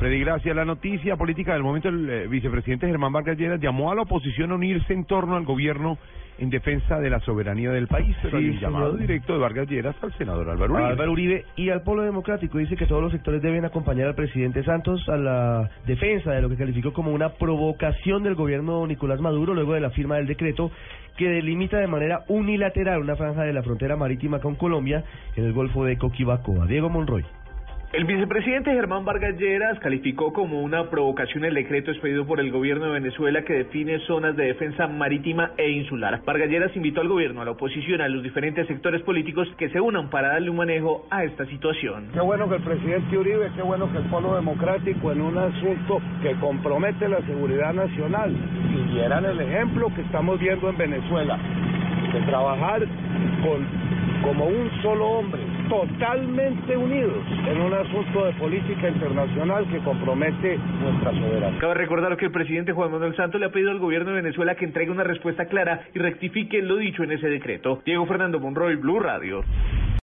Freddy, gracias. La noticia política del momento, el eh, vicepresidente Germán Vargas Lleras llamó a la oposición a unirse en torno al gobierno en defensa de la soberanía del país. Sí, el llamado directo de Vargas Lleras al senador Álvaro Uribe. Álvaro Uribe y al Polo Democrático dice que todos los sectores deben acompañar al presidente Santos a la defensa de lo que calificó como una provocación del gobierno Nicolás Maduro luego de la firma del decreto que delimita de manera unilateral una franja de la frontera marítima con Colombia en el Golfo de Coquibacoa. Diego Monroy. El vicepresidente Germán Vargas Lleras calificó como una provocación el decreto expedido por el gobierno de Venezuela que define zonas de defensa marítima e insular. Vargas Lleras invitó al gobierno, a la oposición, a los diferentes sectores políticos que se unan para darle un manejo a esta situación. Qué bueno que el presidente Uribe, qué bueno que el Polo Democrático en un asunto que compromete la seguridad nacional siguieran el ejemplo que estamos viendo en Venezuela, de trabajar con como un solo hombre, totalmente unidos en un asunto de política internacional que compromete nuestra soberanía. Cabe recordar que el presidente Juan Manuel Santos le ha pedido al gobierno de Venezuela que entregue una respuesta clara y rectifique lo dicho en ese decreto. Diego Fernando Monroy, Blue Radio.